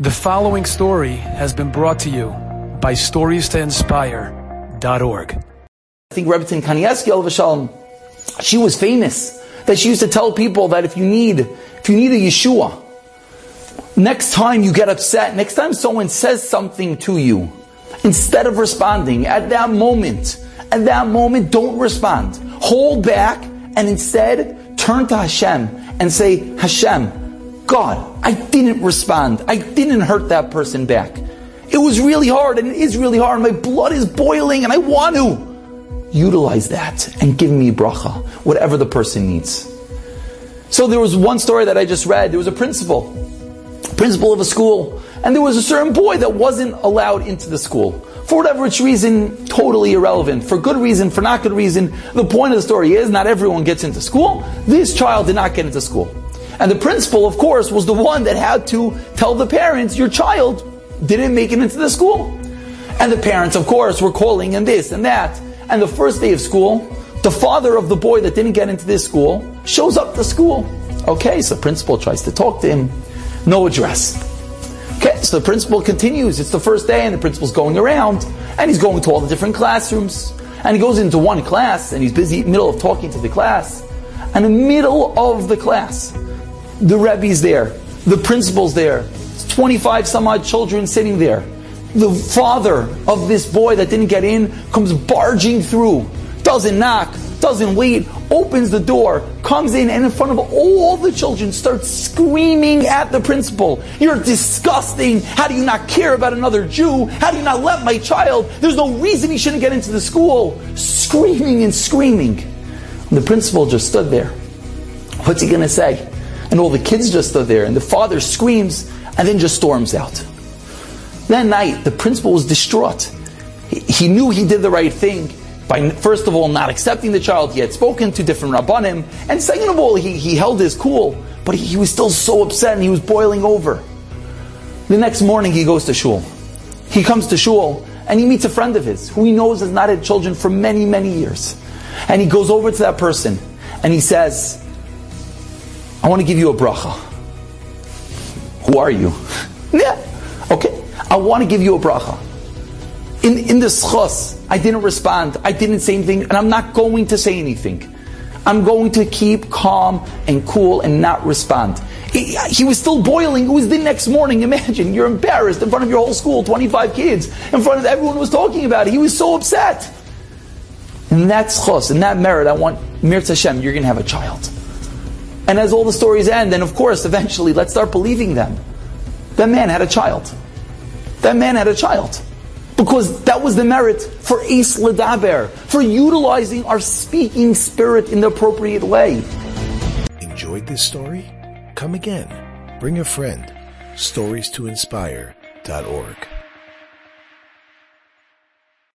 The following story has been brought to you by StoriesToInspire.org. I think Rebbetzin Kanievsky Shalom, she was famous that she used to tell people that if you need, if you need a Yeshua, next time you get upset, next time someone says something to you, instead of responding at that moment, at that moment, don't respond. Hold back and instead turn to Hashem and say, Hashem, God, I didn't respond. I didn't hurt that person back. It was really hard and it is really hard. My blood is boiling and I want to utilize that and give me bracha, whatever the person needs. So there was one story that I just read. There was a principal, principal of a school, and there was a certain boy that wasn't allowed into the school. For whatever reason, totally irrelevant. For good reason, for not good reason. The point of the story is not everyone gets into school. This child did not get into school. And the principal, of course, was the one that had to tell the parents, your child didn't make it into the school. And the parents, of course, were calling and this and that. And the first day of school, the father of the boy that didn't get into this school shows up to school. Okay, so the principal tries to talk to him. No address. Okay, so the principal continues. It's the first day and the principal's going around and he's going to all the different classrooms. And he goes into one class and he's busy in the middle of talking to the class. And in the middle of the class, the Rebbe's there, the principal's there, 25 some odd children sitting there. The father of this boy that didn't get in comes barging through, doesn't knock, doesn't wait, opens the door, comes in, and in front of all the children starts screaming at the principal. You're disgusting. How do you not care about another Jew? How do you not let my child? There's no reason he shouldn't get into the school. Screaming and screaming. And the principal just stood there. What's he going to say? And all the kids just are there, and the father screams and then just storms out. That night, the principal was distraught. He, knew he did the right thing by, first of all, not accepting the child. He had spoken to different rabbanim, and second of all, he, he held his cool, but he, he was still so upset and he was boiling over. The next morning, he goes to shul. He comes to shul and he meets a friend of his who he knows has not had children for many, many years. And he goes over to that person and he says, I want to give you a bracha. Who are you? yeah. Okay. I want to give you a bracha. In, in the zchus, I didn't respond. I didn't say anything, and I'm not going to say anything. I'm going to keep calm and cool and not respond. He, he, was still boiling. It was the next morning. Imagine, you're embarrassed in front of your whole school, 25 kids, in front of everyone was talking about it. He was so upset. And that's zchus, and that merit, I want, Mir Hashem, you're going to have a child. And as all the stories end, and of course, eventually, let's start believing them. That man had a child. That man had a child. Because that was the merit for Ace Ladaber, for utilizing our speaking spirit in the appropriate way. Enjoyed this story? Come again. Bring a friend. Stories to inspire.org.